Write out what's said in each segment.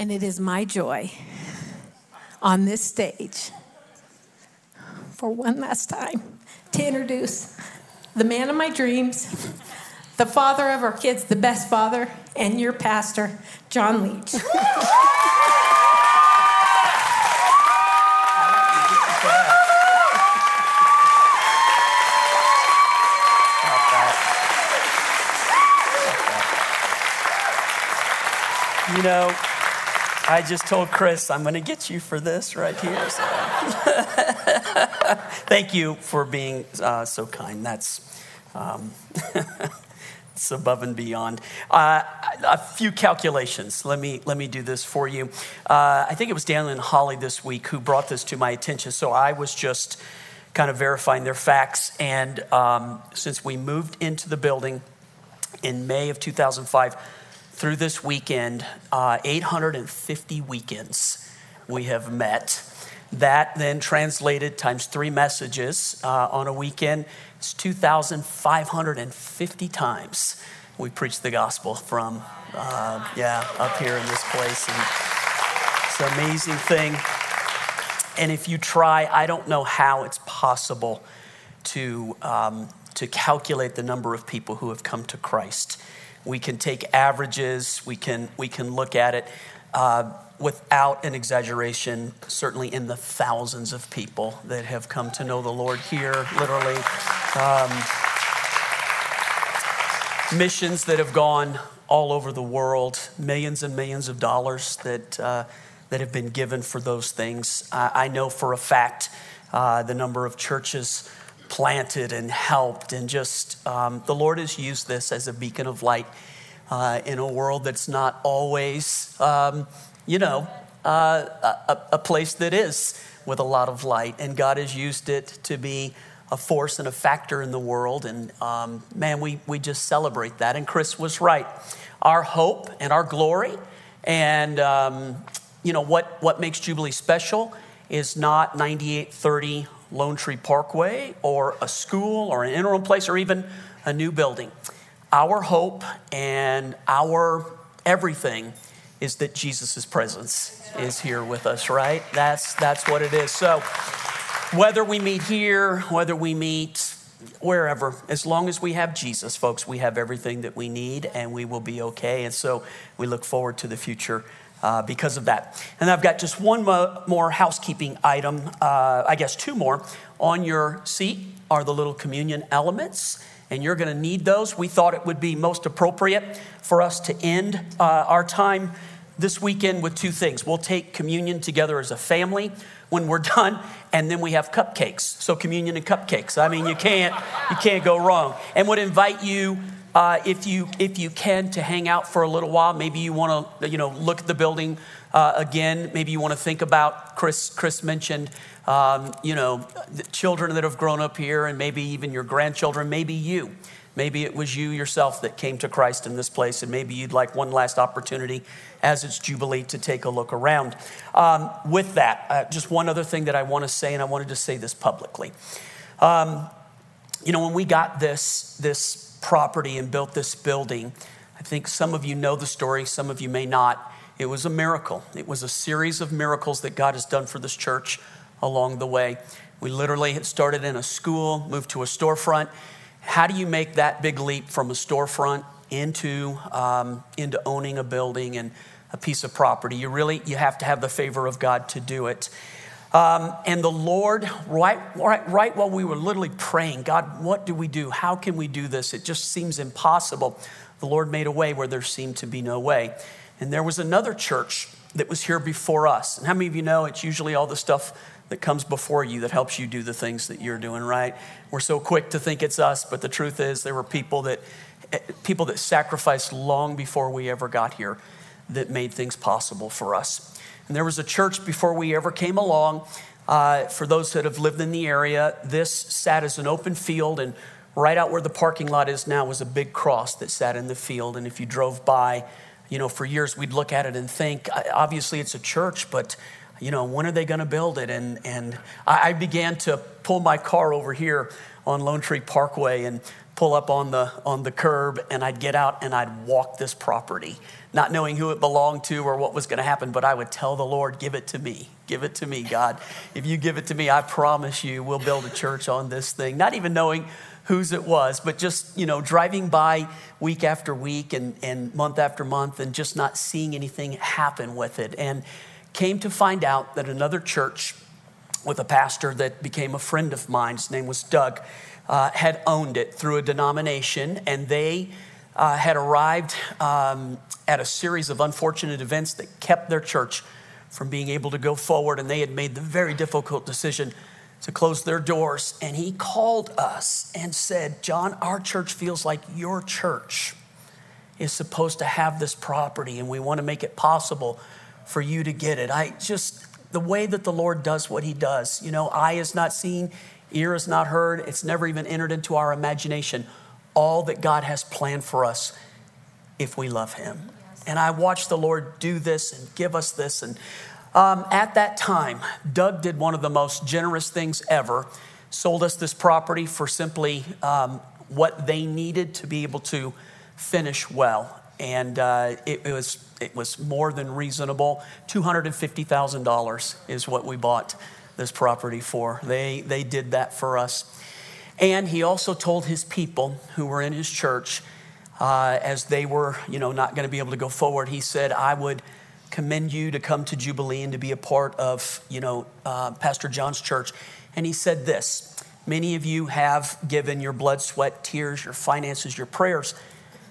And it is my joy on this stage for one last time to introduce the man of my dreams, the father of our kids, the best father, and your pastor, John Leach. You know, I just told Chris, I'm going to get you for this right here. So. Thank you for being uh, so kind. That's um, it's above and beyond. Uh, a few calculations. Let me let me do this for you. Uh, I think it was Daniel and Holly this week who brought this to my attention. So I was just kind of verifying their facts. And um, since we moved into the building in May of 2005 through this weekend, uh, 850 weekends we have met. That then translated times three messages uh, on a weekend is 2,550 times we preach the gospel from, uh, yeah, up here in this place. And it's an amazing thing. And if you try, I don't know how it's possible to, um, to calculate the number of people who have come to Christ. We can take averages, we can, we can look at it uh, without an exaggeration, certainly in the thousands of people that have come to know the Lord here, literally. Um, missions that have gone all over the world, millions and millions of dollars that, uh, that have been given for those things. I, I know for a fact uh, the number of churches planted and helped. And just um, the Lord has used this as a beacon of light uh, in a world that's not always, um, you know, uh, a, a, place that is with a lot of light. And God has used it to be a force and a factor in the world. And um, man, we, we just celebrate that. And Chris was right. Our hope and our glory and, um, you know, what, what makes Jubilee special is not 9830 Lone Tree Parkway or a school or an interim place or even a new building. Our hope and our everything is that Jesus' presence is here with us, right? That's, that's what it is. So, whether we meet here, whether we meet wherever, as long as we have Jesus, folks, we have everything that we need and we will be okay. And so, we look forward to the future uh, because of that. And I've got just one mo- more housekeeping item, uh, I guess two more. On your seat are the little communion elements, and you're going to need those. We thought it would be most appropriate for us to end uh, our time this weekend with two things. We'll take communion together as a family when we're done, and then we have cupcakes. So communion and cupcakes. I mean, you can't you can't go wrong. And would invite you uh, if you if you can to hang out for a little while maybe you want to you know look at the building uh, again. Maybe you want to think about chris chris mentioned um, you know children that have grown up here and maybe even your grandchildren maybe you. Maybe it was you yourself that came to christ in this place and maybe you'd like one last opportunity as it's jubilee to take a look around. Um, with that uh, just one other thing that i want to say and i wanted to say this publicly. Um, you know when we got this this property and built this building. I think some of you know the story, some of you may not. It was a miracle. It was a series of miracles that God has done for this church along the way. We literally had started in a school, moved to a storefront. How do you make that big leap from a storefront into, um, into owning a building and a piece of property? You really you have to have the favor of God to do it. Um, and the Lord, right, right, right while we were literally praying, God, what do we do? How can we do this? It just seems impossible. The Lord made a way where there seemed to be no way. And there was another church that was here before us. And how many of you know it's usually all the stuff that comes before you that helps you do the things that you're doing, right? We're so quick to think it's us, but the truth is there were people that people that sacrificed long before we ever got here that made things possible for us. And there was a church before we ever came along. Uh, for those that have lived in the area, this sat as an open field, and right out where the parking lot is now was a big cross that sat in the field. And if you drove by, you know, for years we'd look at it and think, obviously it's a church, but you know, when are they going to build it? And and I began to pull my car over here on Lone Tree Parkway and pull up on the on the curb and I'd get out and I'd walk this property, not knowing who it belonged to or what was going to happen, but I would tell the Lord, "Give it to me. Give it to me, God. If you give it to me, I promise you we'll build a church on this thing." Not even knowing whose it was, but just, you know, driving by week after week and, and month after month and just not seeing anything happen with it. And came to find out that another church with a pastor that became a friend of mine, his name was Doug, uh, had owned it through a denomination, and they uh, had arrived um, at a series of unfortunate events that kept their church from being able to go forward, and they had made the very difficult decision to close their doors. And he called us and said, John, our church feels like your church is supposed to have this property, and we want to make it possible for you to get it. I just, the way that the Lord does what he does, you know, eye is not seen, ear is not heard, it's never even entered into our imagination. All that God has planned for us if we love him. And I watched the Lord do this and give us this. And um, at that time, Doug did one of the most generous things ever, sold us this property for simply um, what they needed to be able to finish well. And uh, it, it, was, it was more than reasonable. $250,000 is what we bought this property for. They, they did that for us. And he also told his people who were in his church, uh, as they were, you know, not going to be able to go forward, he said, I would commend you to come to Jubilee and to be a part of, you know, uh, Pastor John's church. And he said this Many of you have given your blood, sweat, tears, your finances, your prayers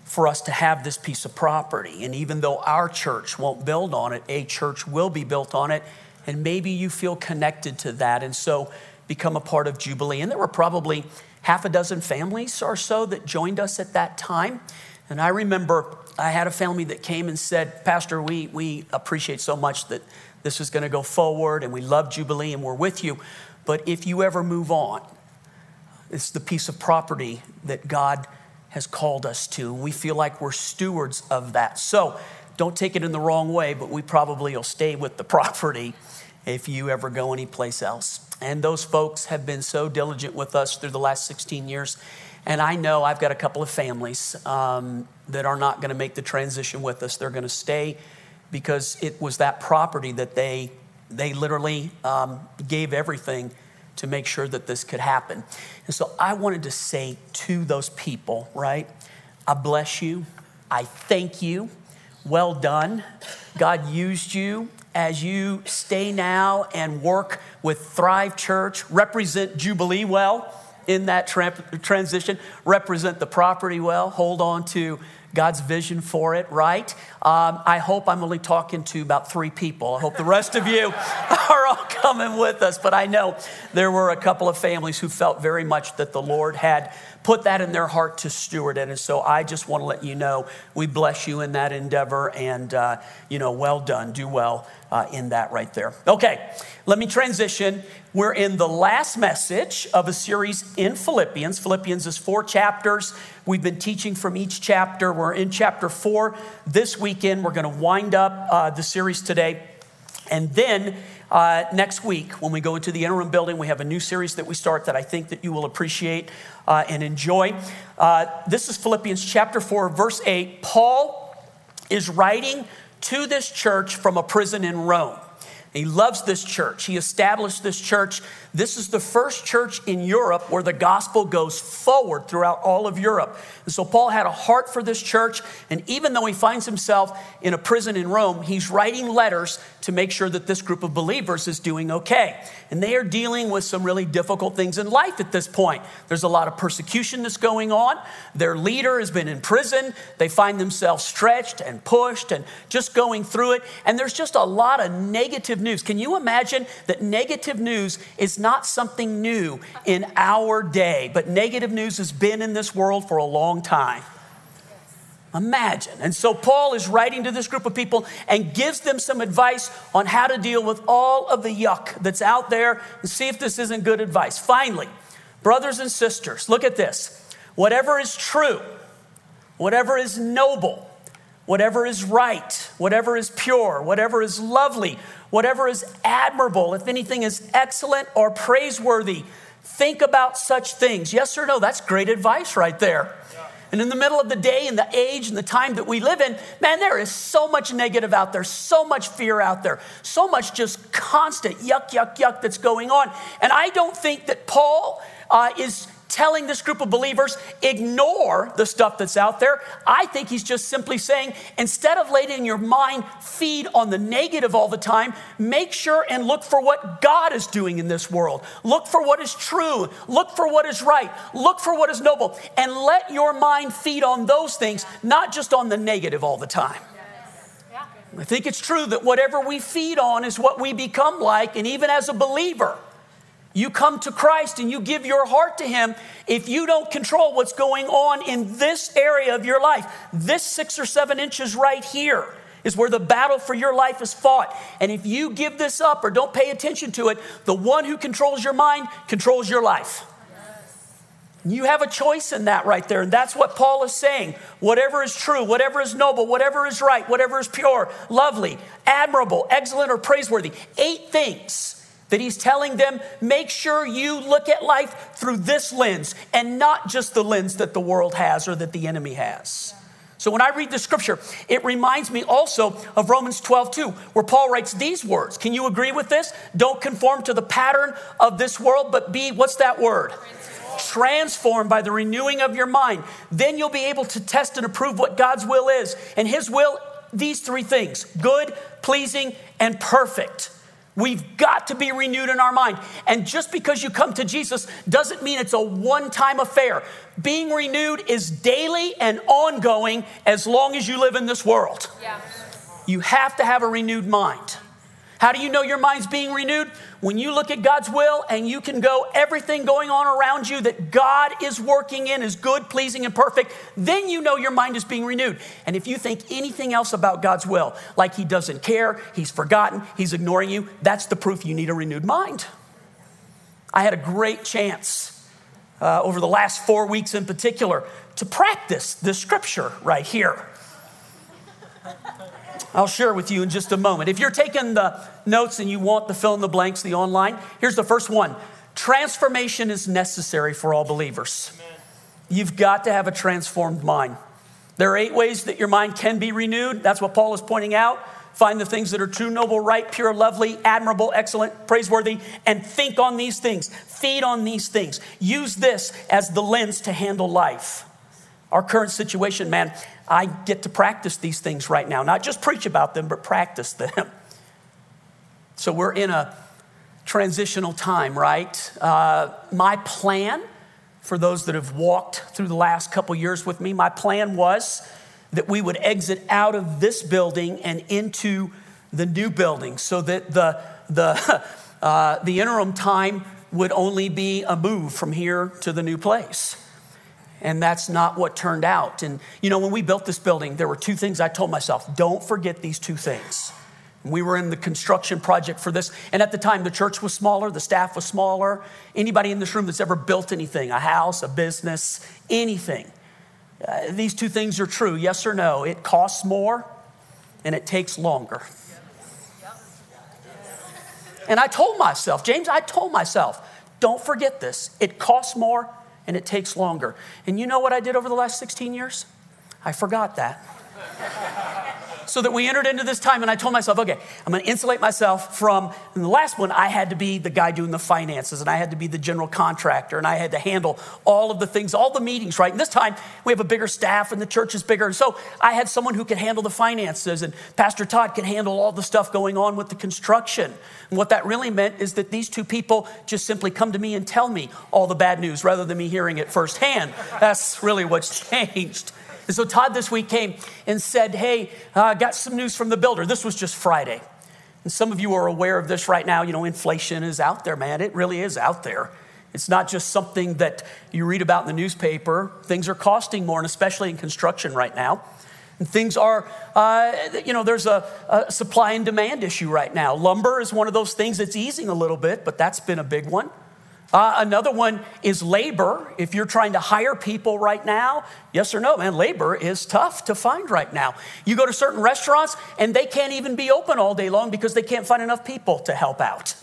for us to have this piece of property. And even though our church won't build on it, a church will be built on it. And maybe you feel connected to that. And so become a part of Jubilee. And there were probably half a dozen families or so that joined us at that time. And I remember I had a family that came and said, Pastor, we, we appreciate so much that this is going to go forward and we love Jubilee and we're with you. But if you ever move on, it's the piece of property that God has called us to. We feel like we're stewards of that. So don't take it in the wrong way, but we probably will stay with the property if you ever go anyplace else. And those folks have been so diligent with us through the last 16 years. And I know I've got a couple of families um, that are not going to make the transition with us. They're going to stay because it was that property that they, they literally um, gave everything to make sure that this could happen. And so I wanted to say to those people, right? I bless you. I thank you. Well done. God used you as you stay now and work with Thrive Church, represent Jubilee well in that tra- transition, represent the property well, hold on to God's vision for it, right? Um, I hope I'm only talking to about three people. I hope the rest of you are all coming with us. But I know there were a couple of families who felt very much that the Lord had put that in their heart to steward it. And so I just want to let you know we bless you in that endeavor and, uh, you know, well done. Do well uh, in that right there. Okay, let me transition. We're in the last message of a series in Philippians. Philippians is four chapters. We've been teaching from each chapter. We're in chapter four this weekend. We're going to wind up uh, the series today. And then uh, next week, when we go into the interim building, we have a new series that we start that I think that you will appreciate uh, and enjoy. Uh, this is Philippians chapter 4, verse 8. Paul is writing to this church from a prison in Rome. He loves this church. He established this church. This is the first church in Europe where the gospel goes forward throughout all of Europe. And so Paul had a heart for this church. And even though he finds himself in a prison in Rome, he's writing letters to make sure that this group of believers is doing okay. And they are dealing with some really difficult things in life at this point. There's a lot of persecution that's going on. Their leader has been in prison. They find themselves stretched and pushed and just going through it. And there's just a lot of negative negative news. Can you imagine that negative news is not something new in our day, but negative news has been in this world for a long time? Imagine. And so Paul is writing to this group of people and gives them some advice on how to deal with all of the yuck that's out there and see if this isn't good advice. Finally, brothers and sisters, look at this. Whatever is true, whatever is noble, whatever is right, whatever is pure, whatever is lovely, whatever is admirable, if anything is excellent or praiseworthy, Think about such things. Yes or no? That's great advice right there. And in the middle of the day and the age and the time that we live in, man, there is so much negative out there, so much fear out there, so much just constant yuck, yuck, yuck that's going on. And I don't think that Paul uh, is telling this group of believers, ignore the stuff that's out there. I think he's just simply saying, instead of letting your mind feed on the negative all the time, make sure and look for what God is doing in this world. Look for what is true. Look for what is right. Look for what is noble. And let your mind feed on those things, not just on the negative all the time. I think it's true that whatever we feed on is what we become like, and even as a believer, you come to Christ and you give your heart to Him, if you don't control what's going on in this area of your life, this six or seven inches right here is where the battle for your life is fought. And if you give this up or don't pay attention to it, the one who controls your mind controls your life. You have a choice in that right there. And that's what Paul is saying. Whatever is true, whatever is noble, whatever is right, whatever is pure, lovely, admirable, excellent, or praiseworthy. Eight things that he's telling them make sure you look at life through this lens and not just the lens that the world has or that the enemy has. So when I read the scripture, it reminds me also of Romans 12, 2, where Paul writes these words. Can you agree with this? Don't conform to the pattern of this world, but be, what's that word? Transformed by the renewing of your mind. Then you'll be able to test and approve what God's will is. And his will, these three things good, pleasing, and perfect. We've got to be renewed in our mind. And just because you come to Jesus doesn't mean it's a one time affair. Being renewed is daily and ongoing as long as you live in this world. Yeah. You have to have a renewed mind. How do you know your mind's being renewed? When you look at God's will and you can go, everything going on around you that God is working in is good, pleasing, and perfect, then you know your mind is being renewed. And if you think anything else about God's will, like He doesn't care, He's forgotten, He's ignoring you, that's the proof you need a renewed mind. I had a great chance uh, over the last four weeks in particular to practice this scripture right here. I'll share with you in just a moment. If you're taking the notes and you want the fill in the blanks, the online, here's the first one Transformation is necessary for all believers. Amen. You've got to have a transformed mind. There are eight ways that your mind can be renewed. That's what Paul is pointing out. Find the things that are true, noble, right, pure, lovely, admirable, excellent, praiseworthy, and think on these things. Feed on these things. Use this as the lens to handle life. Our current situation, man, I get to practice these things right now. Not just preach about them, but practice them. So we're in a transitional time, right? Uh, my plan, for those that have walked through the last couple years with me, my plan was that we would exit out of this building and into the new building so that the, the, uh, the interim time would only be a move from here to the new place. And that's not what turned out. And you know, when we built this building, there were two things I told myself don't forget these two things. We were in the construction project for this. And at the time, the church was smaller, the staff was smaller. Anybody in this room that's ever built anything, a house, a business, anything, uh, these two things are true yes or no. It costs more and it takes longer. And I told myself, James, I told myself, don't forget this. It costs more and it takes longer. And you know what I did over the last 16 years? I forgot that. So that we entered into this time and I told myself, okay, I'm to insulate myself from And the last one I had to be the guy doing the finances and I had to be the general contractor and I had to handle all of the things, all the meetings, right? And this time we have a bigger staff and the church is bigger. And so I had someone who could handle the finances and Pastor Todd could handle all the stuff going on with the construction. And what that really meant is that these two people just simply come to me and tell me all the bad news rather than me hearing it firsthand. That's really what's changed. And so Todd this week came and said, Hey, I uh, got some news from the builder. This was just Friday. And some of you are aware of this right now. You know, inflation is out there, man. It really is out there. It's not just something that you read about in the newspaper. Things are costing more, and especially in construction right now. And things are, uh, you know, there's a, a, supply and demand issue right now. Lumber is one of those things that's easing a little bit, but that's been a big one. Uh, another one is labor. If you're trying to hire people right now, yes or no, man, labor is tough to find right now. You go to certain restaurants and they can't even be open all day long because they can't find enough people to help out.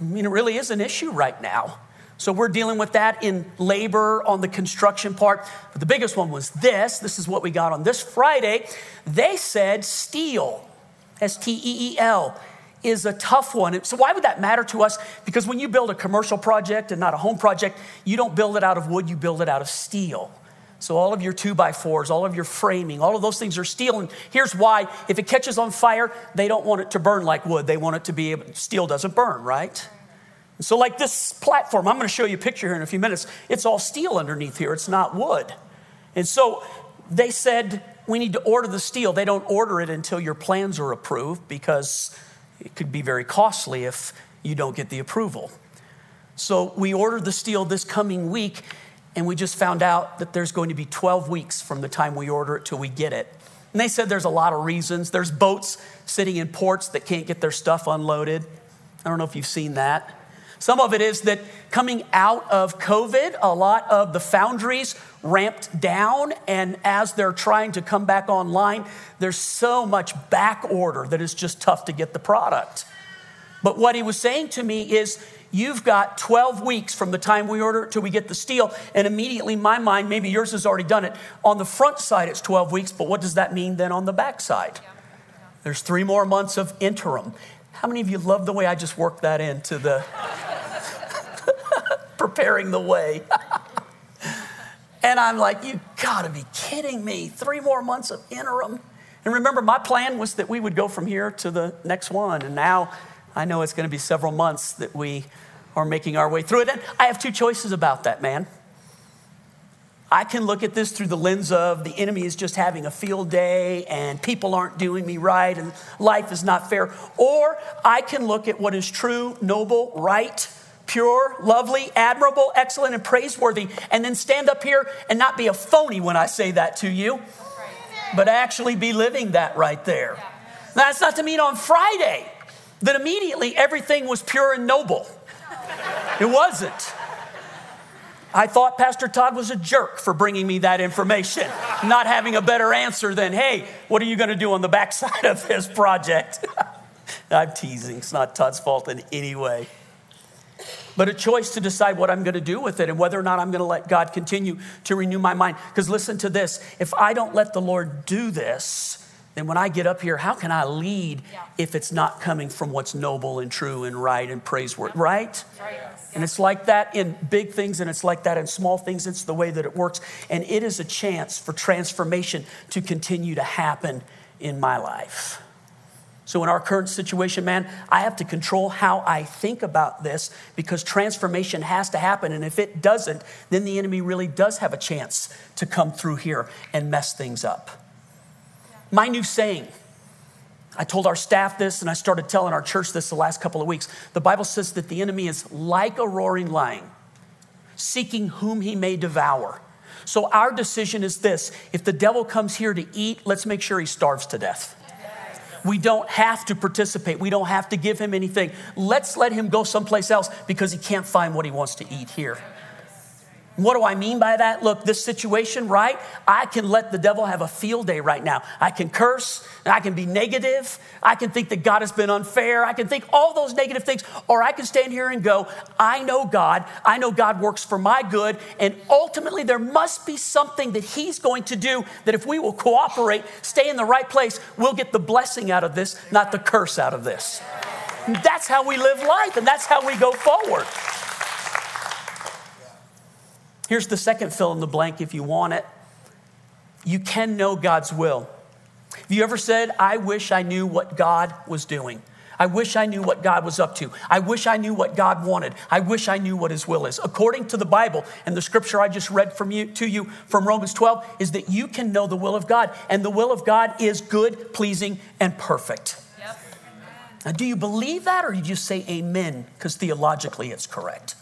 I mean, it really is an issue right now. So we're dealing with that in labor on the construction part. But the biggest one was this. This is what we got on this Friday. They said steel, S T E E L, is a tough one. So why would that matter to us? Because when you build a commercial project and not a home project, you don't build it out of wood, you build it out of steel. So all of your two by fours, all of your framing, all of those things are steel. And here's why: if it catches on fire, they don't want it to burn like wood. They want it to be able, steel doesn't burn, right? So, like this platform, I'm going to show you a picture here in a few minutes. It's all steel underneath here, it's not wood. And so they said, we need to order the steel. They don't order it until your plans are approved because it could be very costly if you don't get the approval. So we ordered the steel this coming week, and we just found out that there's going to be 12 weeks from the time we order it till we get it. And they said there's a lot of reasons. There's boats sitting in ports that can't get their stuff unloaded. I don't know if you've seen that. Some of it is that coming out of COVID, a lot of the foundries ramped down, and as they're trying to come back online, there's so much back order that it's just tough to get the product. But what he was saying to me is, You've got 12 weeks from the time we order it till we get the steel. And immediately, my mind, maybe yours has already done it. On the front side, it's 12 weeks, but what does that mean then on the back side? There's three more months of interim. How many of you love the way I just worked that into the preparing the way? and I'm like, you gotta be kidding me. Three more months of interim. And remember, my plan was that we would go from here to the next one. And now I know it's gonna be several months that we are making our way through it. And I have two choices about that, man. I can look at this through the lens of the enemy is just having a field day and people aren't doing me right and life is not fair. Or I can look at what is true, noble, right, pure, lovely, admirable, excellent, and praiseworthy, and then stand up here and not be a phony when I say that to you, but actually be living that right there. Now, that's not to mean on Friday that immediately everything was pure and noble. It wasn't. I thought Pastor Todd was a jerk for bringing me that information, not having a better answer than, hey, what are you going to do on the backside of this project? I'm teasing. It's not Todd's fault in any way. But a choice to decide what I'm going to do with it and whether or not I'm going to let God continue to renew my mind. Because listen to this if I don't let the Lord do this, then when I get up here, how can I lead yeah. if it's not coming from what's noble and true and right and praiseworthy, right? right? And it's like that in big things and it's like that in small things. It's the way that it works. And it is a chance for transformation to continue to happen in my life. So, in our current situation, man, I have to control how I think about this because transformation has to happen. And if it doesn't, then the enemy really does have a chance to come through here and mess things up. My new saying, I told our staff this and I started telling our church this the last couple of weeks. The Bible says that the enemy is like a roaring lion, seeking whom he may devour. So our decision is this if the devil comes here to eat, let's make sure he starves to death. We don't have to participate. We don't have to give him anything. Let's let him go someplace else because he can't find what he wants to eat here. What do I mean by that? Look, this situation, right? I can let the devil have a field day right now. I can curse, and I can be negative, I can think that God has been unfair, I can think all those negative things, or I can stand here and go, I know God, I know God works for my good, and ultimately there must be something that He's going to do that if we will cooperate, stay in the right place, we'll get the blessing out of this, not the curse out of this. That's how we live life, and that's how we go forward. Here's the second fill in the blank if you want it. You can know God's will. Have you ever said, I wish I knew what God was doing? I wish I knew what God was up to. I wish I knew what God wanted. I wish I knew what His will is. According to the Bible and the scripture I just read from you to you from Romans 12, is that you can know the will of God, and the will of God is good, pleasing, and perfect. Yep. Now, do you believe that, or did you just say Amen because theologically it's correct?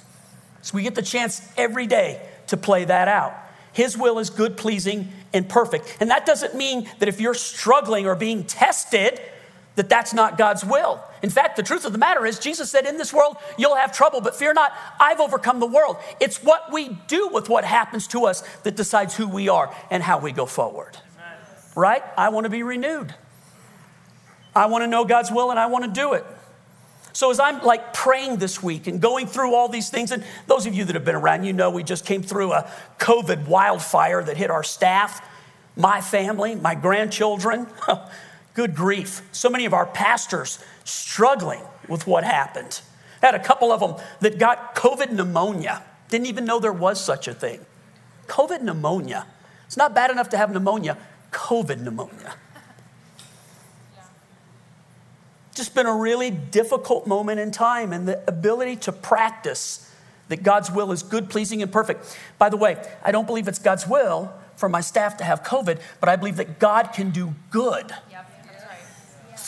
So we get the chance every day to play that out. His will is good, pleasing, and perfect. And that doesn't mean that if you're struggling or being tested, that that's not God's will. In fact, the truth of the matter is, Jesus said, In this world, you'll have trouble, but fear not, I've overcome the world. It's what we do with what happens to us that decides who we are and how we go forward. Right? I want to be renewed. I want to know God's will and I want to do it. So, as I'm like praying this week and going through all these things, and those of you that have been around, you know we just came through a COVID wildfire that hit our staff, my family, my grandchildren. Good grief. So many of our pastors struggling with what happened. Had a couple of them that got COVID pneumonia, didn't even know there was such a thing. COVID pneumonia. It's not bad enough to have pneumonia, COVID pneumonia. Just been a really difficult moment in time, and the ability to practice that God's will is good, pleasing, and perfect. By the way, I don't believe it's God's will for my staff to have COVID, but I believe that God can do good. Yep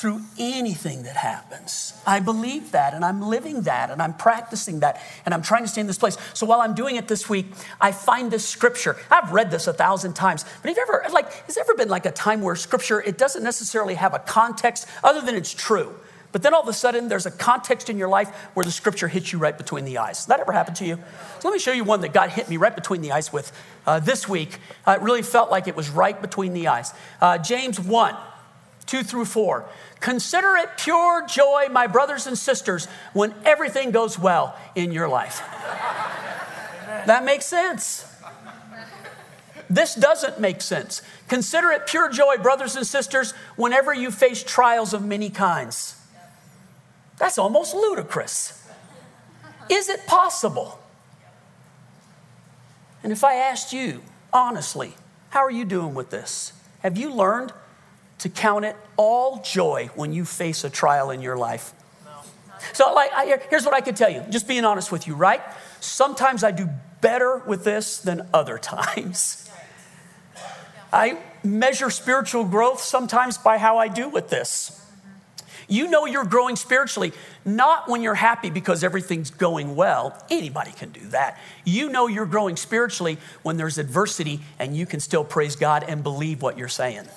through anything that happens. I believe that and I'm living that and I'm practicing that and I'm trying to stay in this place. So while I'm doing it this week, I find this scripture. I've read this a thousand times, but have you ever, like, has ever been like a time where scripture, it doesn't necessarily have a context other than it's true? But then all of a sudden, there's a context in your life where the scripture hits you right between the eyes. Does that ever happened to you? So let me show you one that God hit me right between the eyes with uh, this week. Uh, it really felt like it was right between the eyes. Uh, James 1 2 through 4. Consider it pure joy, my brothers and sisters, when everything goes well in your life. that makes sense. This doesn't make sense. Consider it pure joy, brothers and sisters, whenever you face trials of many kinds. That's almost ludicrous. Is it possible? And if I asked you, honestly, how are you doing with this? Have you learned to count it all joy when you face a trial in your life. So, like, I, here's what I could tell you, just being honest with you, right? Sometimes I do better with this than other times. I measure spiritual growth sometimes by how I do with this. You know you're growing spiritually, not when you're happy because everything's going well. Anybody can do that. You know you're growing spiritually when there's adversity and you can still praise God and believe what you're saying.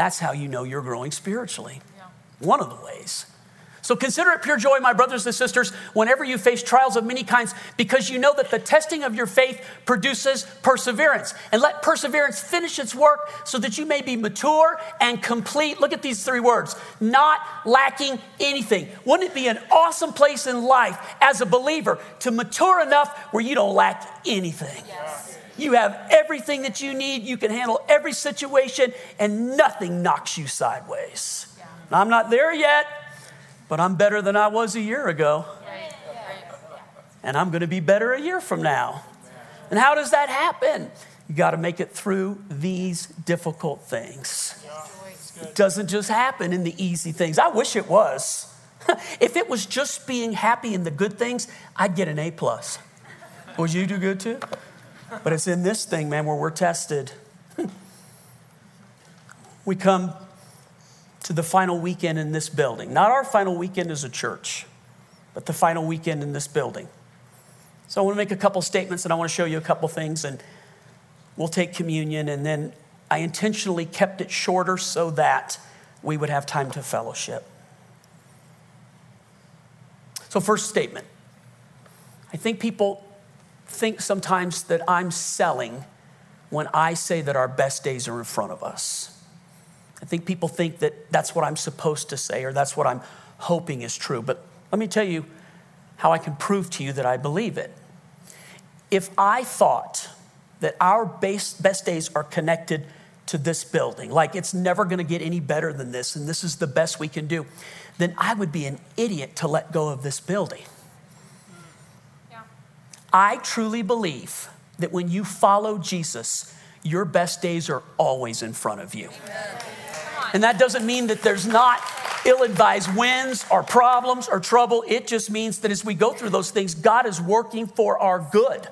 That's how you know you're growing spiritually. Yeah. One of the ways. So consider it pure joy, my brothers and sisters, whenever you face trials of many kinds, because you know that the testing of your faith produces perseverance. And let perseverance finish its work so that you may be mature and complete. Look at these three words not lacking anything. Wouldn't it be an awesome place in life as a believer to mature enough where you don't lack anything? Yes. You have everything that you need. You can handle every situation, and nothing knocks you sideways. I'm not there yet, but I'm better than I was a year ago. And I'm going to be better a year from now. And how does that happen? You got to make it through these difficult things. It doesn't just happen in the easy things. I wish it was. if it was just being happy in the good things, I'd get an A plus. Would you do good too? But it's in this thing, man, where we're tested. we come to the final weekend in this building. Not our final weekend as a church, but the final weekend in this building. So I want to make a couple statements and I want to show you a couple things and we'll take communion and then I intentionally kept it shorter so that we would have time to fellowship. So first statement. I think people think sometimes that I'm selling when I say that our best days are in front of us. I think people think that that's what I'm supposed to say or that's what I'm hoping is true. But let me tell you how I can prove to you that I believe it. If I thought that our base, best days are connected to this building, like it's never gonna get any better than this and this is the best we can do, then I would be an idiot to let go of this building. I truly believe that when you follow Jesus, your best days are always in front of you. And that doesn't mean that there's not ill advised wins or problems or trouble. It just means that as we go through those things, God is working for our good.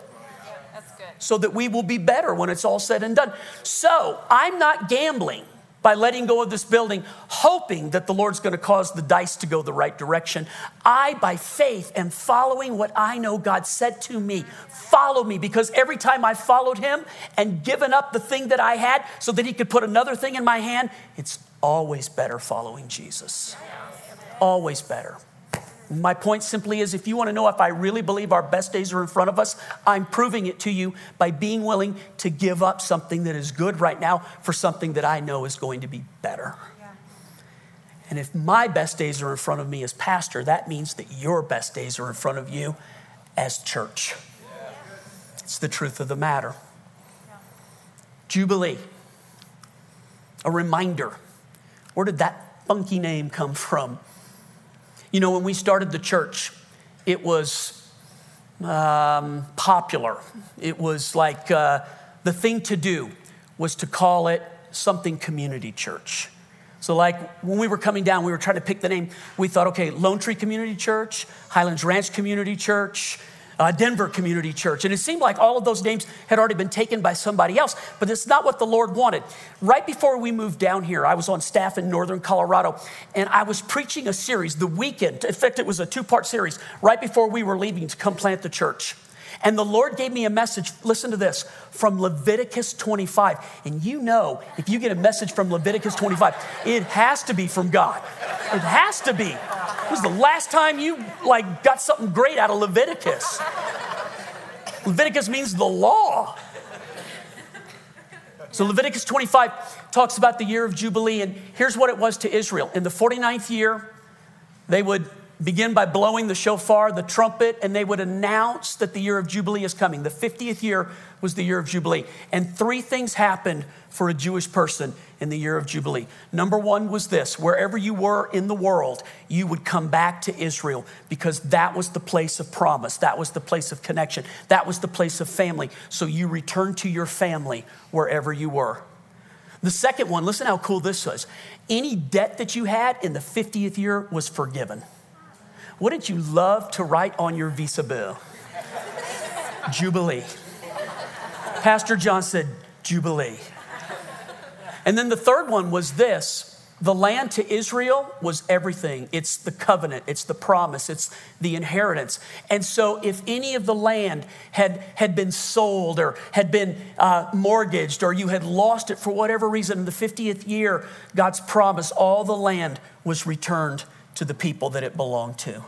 So that we will be better when it's all said and done. So I'm not gambling by letting go of this building, hoping that the Lord's going to cause the dice to go the right direction. I, by faith, am following what I know God said to me. Follow me, because every time I followed Him and given up the thing that I had so that He could put another thing in my hand, it's always better following Jesus. Always better. My point simply is if you want to know if I really believe our best days are in front of us, I'm proving it to you by being willing to give up something that is good right now for something that I know is going to be better. Yeah. And if my best days are in front of me as pastor, that means that your best days are in front of you as church. It's the truth of the matter. Jubilee, a reminder. Where did that funky name come from? You know, when we started the church, it was um, popular. It was like uh, the thing to do was to call it something community church. So, like when we were coming down, we were trying to pick the name. We thought, okay, Lone Tree Community Church, Highlands Ranch Community Church, uh, Denver Community Church. And it seemed like all of those names had already been taken by somebody else, but it's not what the Lord wanted. Right before we moved down here, I was on staff in northern Colorado, and I was preaching a series the weekend. In fact, it was a two part series right before we were leaving to come plant the church. And the Lord gave me a message, listen to this, from Leviticus 25. And you know, if you get a message from Leviticus 25, it has to be from God. It has to be. It was the last time you like got something great out of Leviticus. Leviticus means the law. So Leviticus 25 talks about the year of Jubilee, and here's what it was to Israel. In the 49th year, they would begin by blowing the shofar, the trumpet, and they would announce that the year of Jubilee is coming. The 50th year was the year of Jubilee. And three things happened for a Jewish person in the year of Jubilee. Number one was this wherever you were in the world, you would come back to Israel because that was the place of promise, that was the place of connection, that was the place of family. So you returned to your family wherever you were. The second one, listen how cool this was. Any debt that you had in the 50th year was forgiven. Wouldn't you love to write on your Visa bill? Jubilee. Pastor John said, Jubilee. And then the third one was this the land to Israel was everything. It's the covenant, it's the promise, it's the inheritance. And so, if any of the land had, had been sold or had been uh, mortgaged or you had lost it for whatever reason, in the 50th year, God's promise, all the land was returned to the people that it belonged to.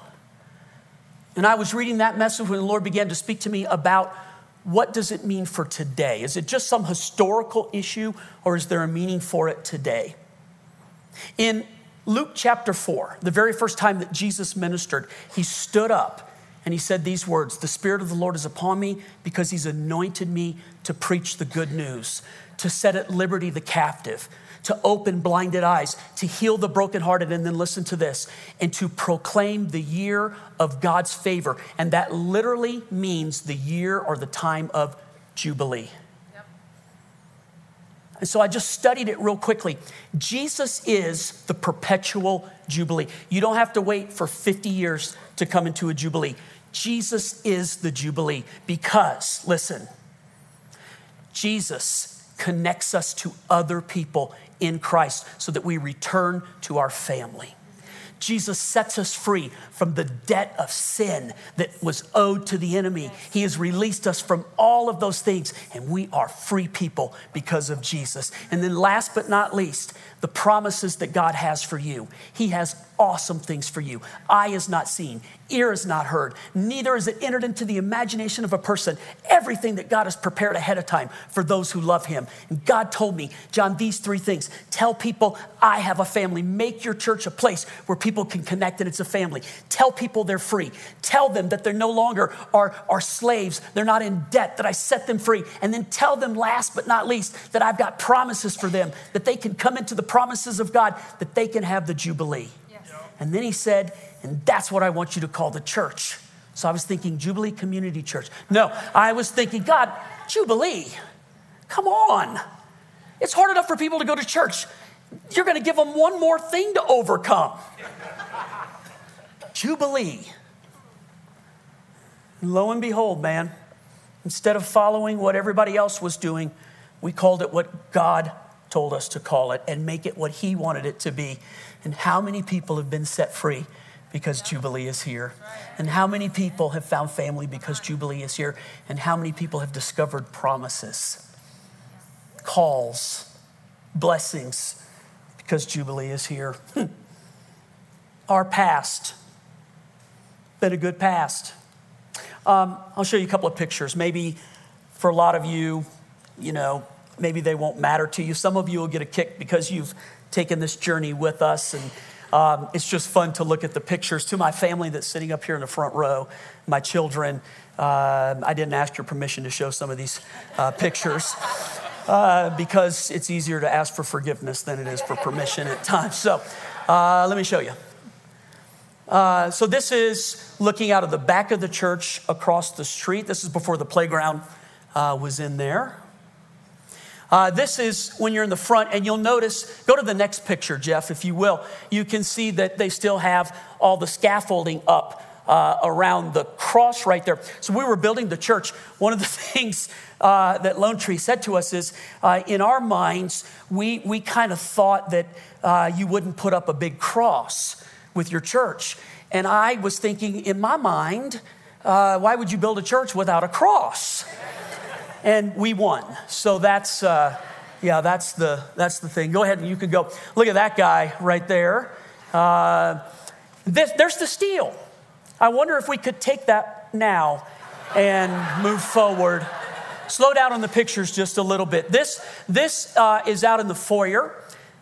And I was reading that message when the Lord began to speak to me about what does it mean for today? Is it just some historical issue or is there a meaning for it today? In Luke chapter 4, the very first time that Jesus ministered, he stood up and he said these words The Spirit of the Lord is upon me because he's anointed me to preach the good news, to set at liberty the captive, to open blinded eyes, to heal the brokenhearted, and then listen to this, and to proclaim the year of God's favor. And that literally means the year or the time of Jubilee. And so I just studied it real quickly. Jesus is the perpetual Jubilee. You don't have to wait for 50 years to come into a Jubilee. Jesus is the Jubilee because, listen, Jesus connects us to other people in Christ so that we return to our family. Jesus sets us free from the debt of sin that was owed to the enemy. He has released us from all of those things, and we are free people because of Jesus. And then, last but not least, the promises that God has for you. He has awesome things for you. Eye is not seen, ear is not heard, neither is it entered into the imagination of a person. Everything that God has prepared ahead of time for those who love Him. And God told me, John, these three things tell people, I have a family. Make your church a place where people can connect and it's a family. Tell people they're free. Tell them that they're no longer are, are slaves, they're not in debt, that I set them free. And then tell them, last but not least, that I've got promises for them, that they can come into the promises of God, that they can have the Jubilee. And then he said, and that's what I want you to call the church. So I was thinking Jubilee Community Church. No, I was thinking, God, Jubilee, come on. It's hard enough for people to go to church. You're going to give them one more thing to overcome Jubilee. And lo and behold, man, instead of following what everybody else was doing, we called it what God told us to call it and make it what He wanted it to be. And how many people have been set free because Jubilee is here? And how many people have found family because Jubilee is here? And how many people have discovered promises, calls, blessings because Jubilee is here? Our past, been a good past. Um, I'll show you a couple of pictures. Maybe for a lot of you, you know, maybe they won't matter to you. Some of you will get a kick because you've taken this journey with us. And Um, it's just fun to look at the pictures. To my family that's sitting up here in the front row, my children, uh, I didn't ask your permission to show some of these uh, pictures. Uh, because it's easier to ask for forgiveness than it is for permission at times. So uh, let me show you. Uh, so this is looking out of the back of the church across the street. This is before the playground uh, was in there. Uh, this is when you're in the front, and you'll notice, go to the next picture, Jeff, if you will. You can see that they still have all the scaffolding up uh, around the cross right there. So we were building the church. One of the things uh, that Lone Tree said to us is uh, in our minds, we, we kind of thought that uh, you wouldn't put up a big cross with your church. And I was thinking in my mind, uh, why would you build a church without a cross? And we won. So that's, uh, yeah, that's the, that's the thing. Go ahead and you can go. Look at that guy right there. Uh, this, there's the steel. I wonder if we could take that now and move forward. Slow down on the pictures just a little bit. This, this uh, is out in the foyer,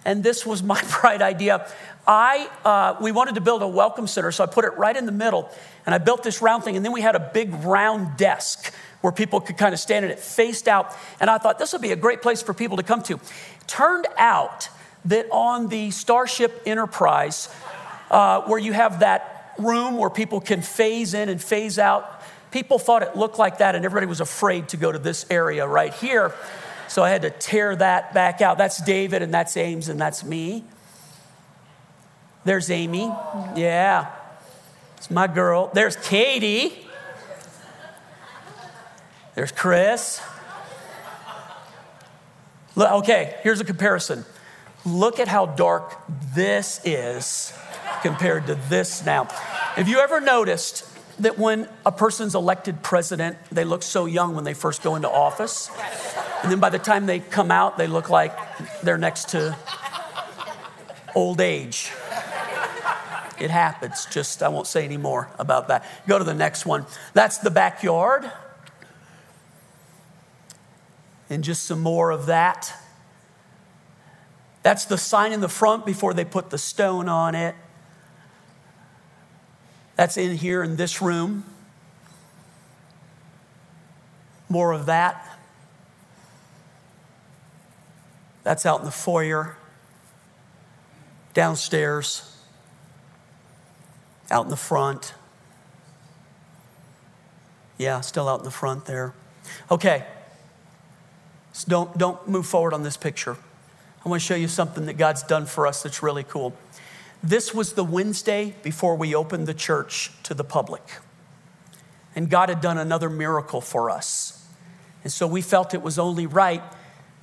and this was my bright idea. I, uh, we wanted to build a welcome center, so I put it right in the middle, and I built this round thing, and then we had a big round desk where people could kind of stand in it faced out. And I thought this would be a great place for people to come to. Turned out that on the Starship Enterprise, uh, where you have that room where people can phase in and phase out, people thought it looked like that, and everybody was afraid to go to this area right here. So I had to tear that back out. That's David, and that's Ames, and that's me. There's Amy. Yeah. It's my girl. There's Katie. There's Chris. Look, okay, here's a comparison. Look at how dark this is compared to this now. Have you ever noticed that when a person's elected president, they look so young when they first go into office? And then by the time they come out, they look like they're next to old age. It happens. Just, I won't say any more about that. Go to the next one. That's the backyard. And just some more of that. That's the sign in the front before they put the stone on it. That's in here in this room. More of that. That's out in the foyer. Downstairs out in the front. Yeah, still out in the front there. Okay. So don't, don't move forward on this picture. I want to show you something that God's done for us that's really cool. This was the Wednesday before we opened the church to the public. And God had done another miracle for us. And so we felt it was only right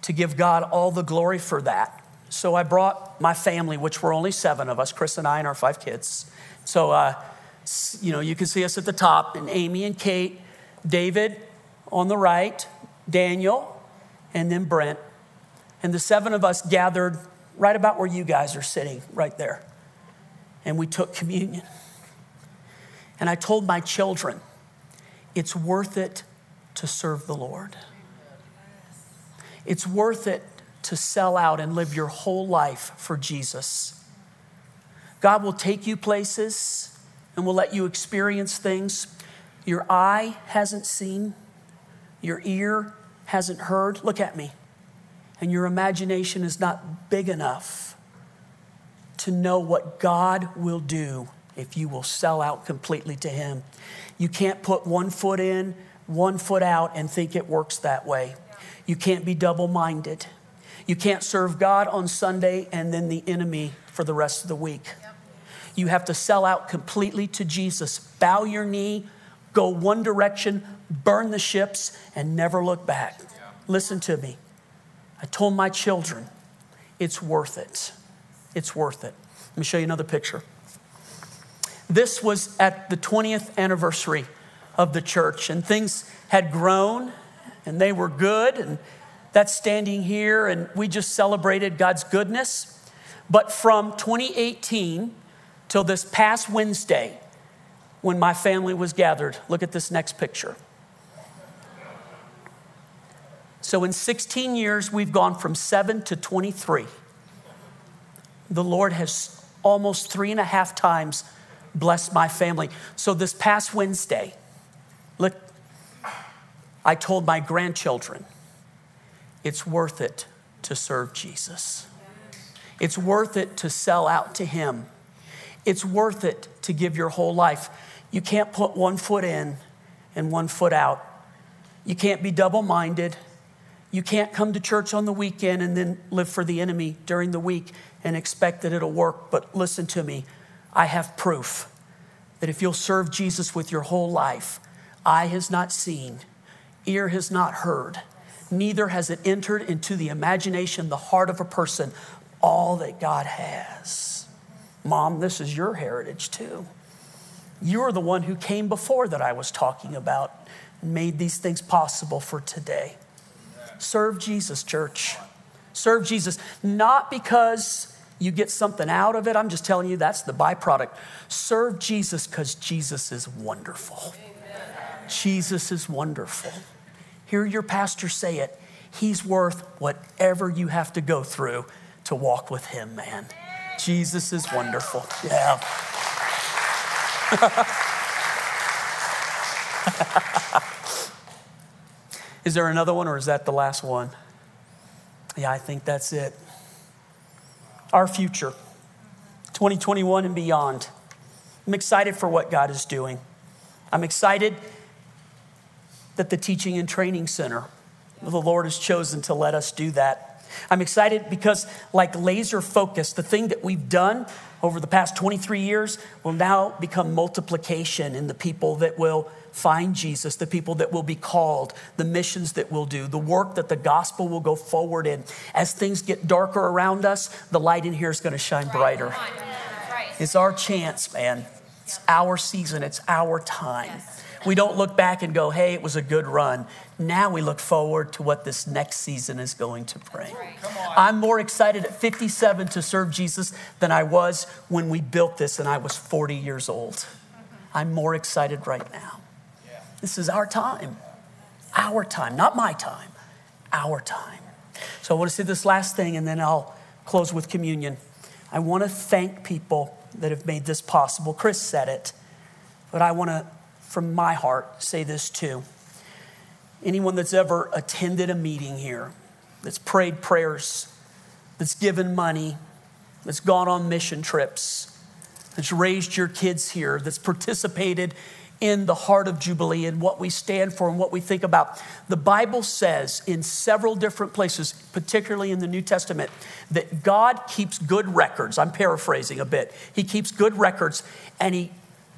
to give God all the glory for that. So I brought my family, which were only seven of us, Chris and I and our five kids. So, uh, you know, you can see us at the top, and Amy and Kate, David on the right, Daniel, and then Brent. And the seven of us gathered right about where you guys are sitting, right there. And we took communion. And I told my children, it's worth it to serve the Lord. It's worth it to sell out and live your whole life for Jesus. God will take you places and will let you experience things your eye hasn't seen, your ear hasn't heard. Look at me. And your imagination is not big enough to know what God will do if you will sell out completely to Him. You can't put one foot in, one foot out, and think it works that way. You can't be double minded. You can't serve God on Sunday and then the enemy for the rest of the week. You have to sell out completely to Jesus. Bow your knee, go one direction, burn the ships, and never look back. Yeah. Listen to me. I told my children, it's worth it. It's worth it. Let me show you another picture. This was at the 20th anniversary of the church, and things had grown and they were good. And that's standing here, and we just celebrated God's goodness. But from 2018 till this past Wednesday when my family was gathered. Look at this next picture. So, in 16 years, we've gone from seven to 23. The Lord has almost three and a half times blessed my family. So this past Wednesday, look, I told my grandchildren, it's worth it to serve Jesus. It's worth it to sell out to Him. It's worth it to give your whole life. You can't put one foot in and one foot out. You can't be double minded. You can't come to church on the weekend and then live for the enemy during the week and expect that it'll work. But listen to me, I have proof that if you'll serve Jesus with your whole life, eye has not seen, ear has not heard, neither has it entered into the imagination, the heart of a person, all that God has. Mom, this is your heritage too. You're the one who came before that I was talking about made these things possible for today. Serve Jesus, church. Serve Jesus, not because you get something out of it. I'm just telling you that's the byproduct. Serve Jesus because Jesus is wonderful. Amen. Jesus is wonderful. Hear your pastor say it. He's worth whatever you have to go through to walk with him, man. Jesus is wonderful. Yeah. is there another one or is that the last one? Yeah, I think that's it our future, 2021 and beyond. I'm excited for what God is doing. I'm excited that the Teaching and Training Center, the Lord has chosen to let us do that. I'm excited because, like laser focus, the thing that we've done over the past 23 years will now become multiplication in the people that will find Jesus, the people that will be called, the missions that we'll do, the work that the gospel will go forward in. As things get darker around us, the light in here is going to shine brighter. It's our chance, man. It's our season, it's our time. We don't look back and go, hey, it was a good run. Now we look forward to what this next season is going to bring. I'm more excited at 57 to serve Jesus than I was when we built this and I was 40 years old. I'm more excited right now. This is our time. Our time, not my time, our time. So I want to say this last thing and then I'll close with communion. I want to thank people that have made this possible. Chris said it, but I want to, from my heart, say this too. Anyone that's ever attended a meeting here, that's prayed prayers, that's given money, that's gone on mission trips, that's raised your kids here, that's participated in the heart of Jubilee and what we stand for and what we think about. The Bible says in several different places, particularly in the New Testament, that God keeps good records. I'm paraphrasing a bit. He keeps good records and He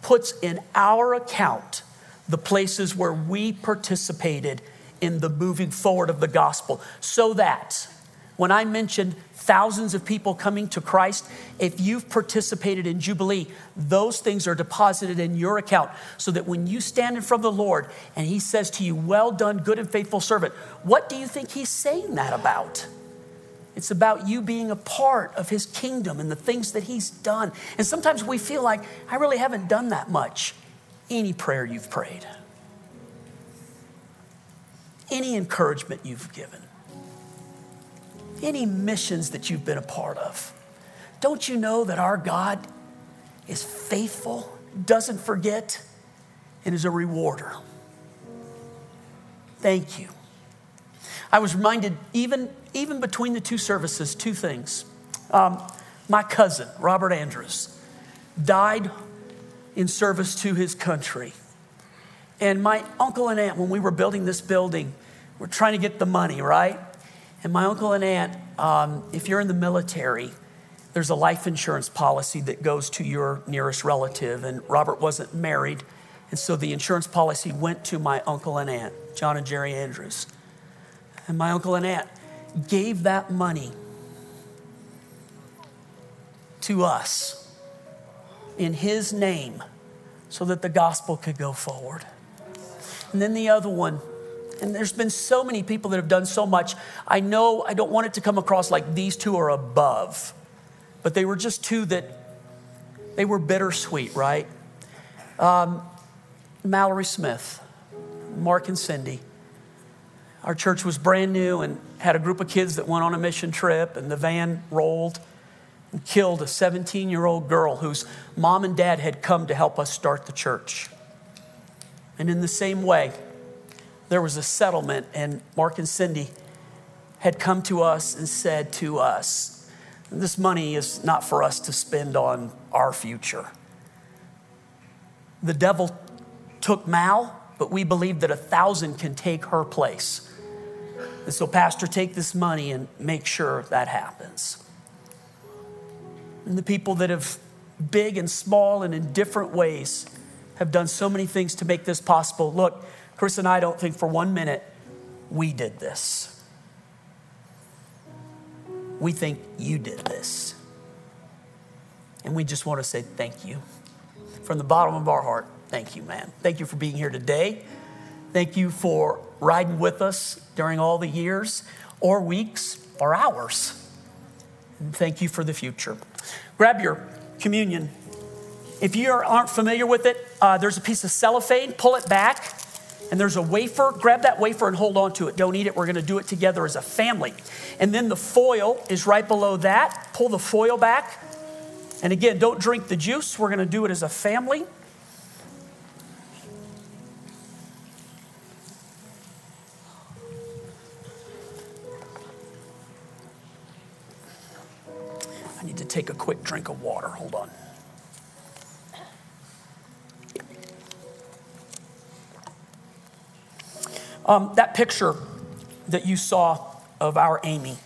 puts in our account the places where we participated in the moving forward of the gospel so that when I mentioned thousands of people coming to Christ, if you've participated in Jubilee, those things are deposited in your account so that when you stand in front of the Lord and He says to you, Well done, good and faithful servant, what do you think He's saying that about? It's about you being a part of His kingdom and the things that He's done. And sometimes we feel like, I really haven't done that much. Any prayer you've prayed, any encouragement you've given any missions that you've been a part of. Don't you know that our God is faithful, doesn't forget, and is a rewarder? Thank you. I was reminded, even, even between the two services, two things. Um, my cousin, Robert Andrews, died in service to his country. And my uncle and aunt, when we were building this building, were trying to get the money, right? And my uncle and aunt, um, if you're in the military, there's a life insurance policy that goes to your nearest relative. And Robert wasn't married. And so the insurance policy went to my uncle and aunt, John and Jerry Andrews. And my uncle and aunt gave that money to us in his name so that the gospel could go forward. And then the other one, and there's been so many people that have done so much. I know I don't want it to come across like these two are above, but they were just two that they were bittersweet, right? Um, Mallory Smith, Mark and Cindy. Our church was brand new and had a group of kids that went on a mission trip, and the van rolled. and killed a 17 year old girl whose mom and dad had come to help us start the church. And in the same way, there was a settlement, and Mark and Cindy had come to us and said to us, This money is not for us to spend on our future. The devil took Mal, but we believe that a thousand can take her place. And so, Pastor, take this money and make sure that happens. And the people that have, big and small and in different ways, have done so many things to make this possible. Look, Chris and I don't think for one minute we did this. We think you did this. And we just want to say thank you. From the bottom of our heart, thank you, man. Thank you for being here today. Thank you for riding with us during all the years or weeks or hours. And thank you for the future. Grab your communion. If you aren't familiar with it, uh, there's a piece of cellophane, pull it back, and there's a wafer. Grab that wafer and hold on to it. Don't eat it. We're going to do it together as a family. And then the foil is right below that. Pull the foil back. And again, don't drink the juice. We're going to do it as a family. Take a quick drink of water. Hold on. Um, that picture that you saw of our Amy,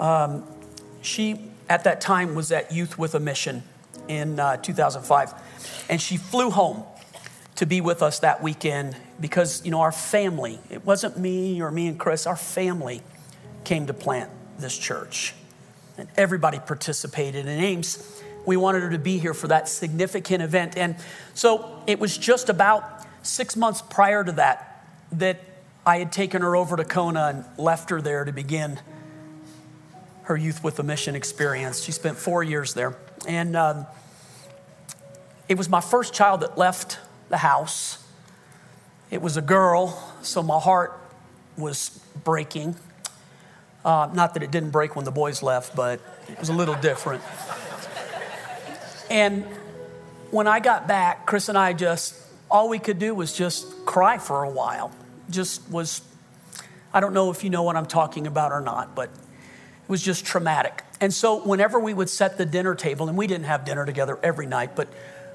um, she at that time was at Youth with a Mission in uh, 2005. And she flew home to be with us that weekend because, you know, our family, it wasn't me or me and Chris, our family came to plant this church and everybody participated. And Ames, we wanted her to be here for that significant event. And so it was just about six months prior to that that I had taken her over to Kona and left her there to begin her Youth with a Mission experience. She spent four years there. And um, it was my first child that left the house. It was a girl, so my heart was breaking. Uh, not that it didn't break when the boys left, but it was a little different. And when I got back, Chris and I just, all we could do was just cry for a while. Just was, I don't know if you know what I'm talking about or not, but it was just traumatic. And so whenever we would set the dinner table, and we didn't have dinner together every night, but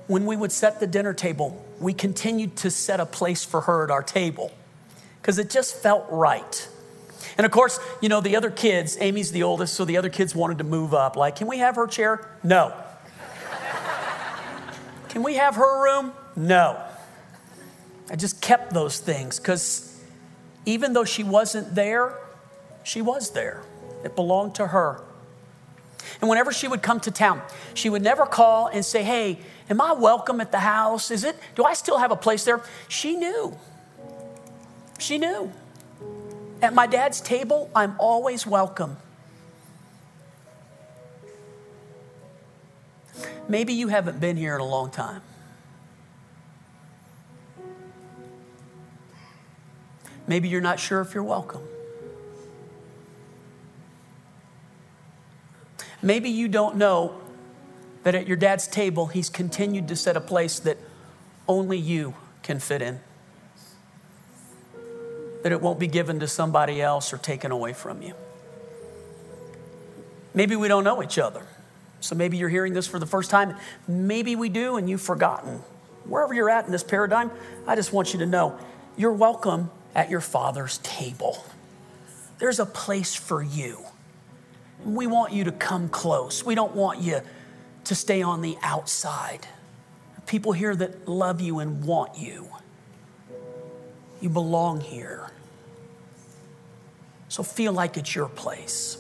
when we would set the dinner table, we continued to set a place for her at our table because it just felt right. And of course, you know, the other kids, Amy's the oldest, so the other kids wanted to move up. Like, can we have her chair? No. can we have her room? No. I just kept those things because even though she wasn't there, she was there. It belonged to her. And whenever she would come to town, she would never call and say, Hey, am I welcome at the house? Is it, do I still have a place there? She knew. She knew. At my dad's table, I'm always welcome. Maybe you haven't been here in a long time. Maybe you're not sure if you're welcome. Maybe you don't know that at your dad's table, he's continued to set a place that only you can fit in that it won't be given to somebody else or taken away from you. Maybe we don't know each other. So maybe you're hearing this for the first time. Maybe we do and you've forgotten. Wherever you're at in this paradigm, I just want you to know you're welcome at your Father's table. There's a place for you. We want you to come close. We don't want you to stay on the outside. People here that love you and want you. You belong here. So feel like it's your place.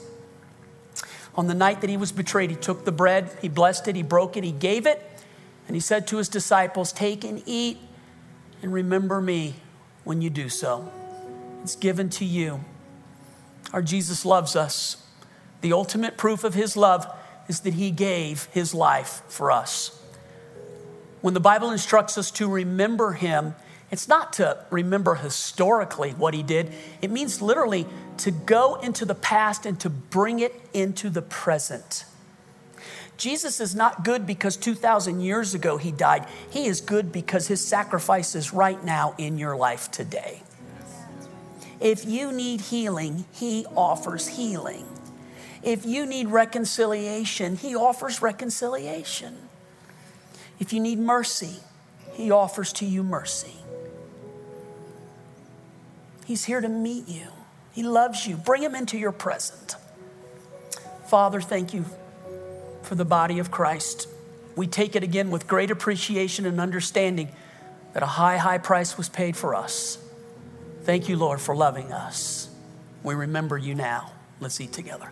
On the night that he was betrayed, he took the bread, he blessed it, he broke it, he gave it, and he said to his disciples, Take and eat, and remember me when you do so. It's given to you. Our Jesus loves us. The ultimate proof of his love is that he gave his life for us. When the Bible instructs us to remember him, it's not to remember historically what he did, it means literally to go into the past and to bring it into the present. Jesus is not good because 2,000 years ago he died. He is good because his sacrifice is right now in your life today. If you need healing, he offers healing. If you need reconciliation, he offers reconciliation. If you need mercy, he offers to you mercy. He's here to meet you. He loves you. Bring him into your present. Father, thank you for the body of Christ. We take it again with great appreciation and understanding that a high, high price was paid for us. Thank you, Lord, for loving us. We remember you now. Let's eat together.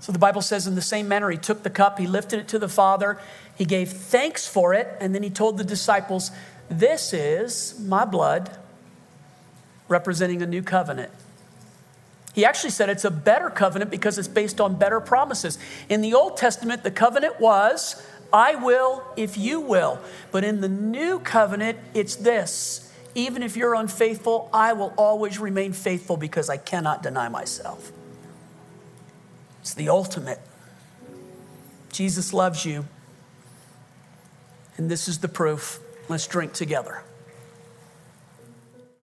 So the Bible says, in the same manner, he took the cup, he lifted it to the Father, he gave thanks for it, and then he told the disciples, This is my blood representing a new covenant. He actually said it's a better covenant because it's based on better promises. In the Old Testament, the covenant was, I will if you will. But in the new covenant, it's this even if you're unfaithful, I will always remain faithful because I cannot deny myself. It's the ultimate. Jesus loves you. And this is the proof. Let's drink together.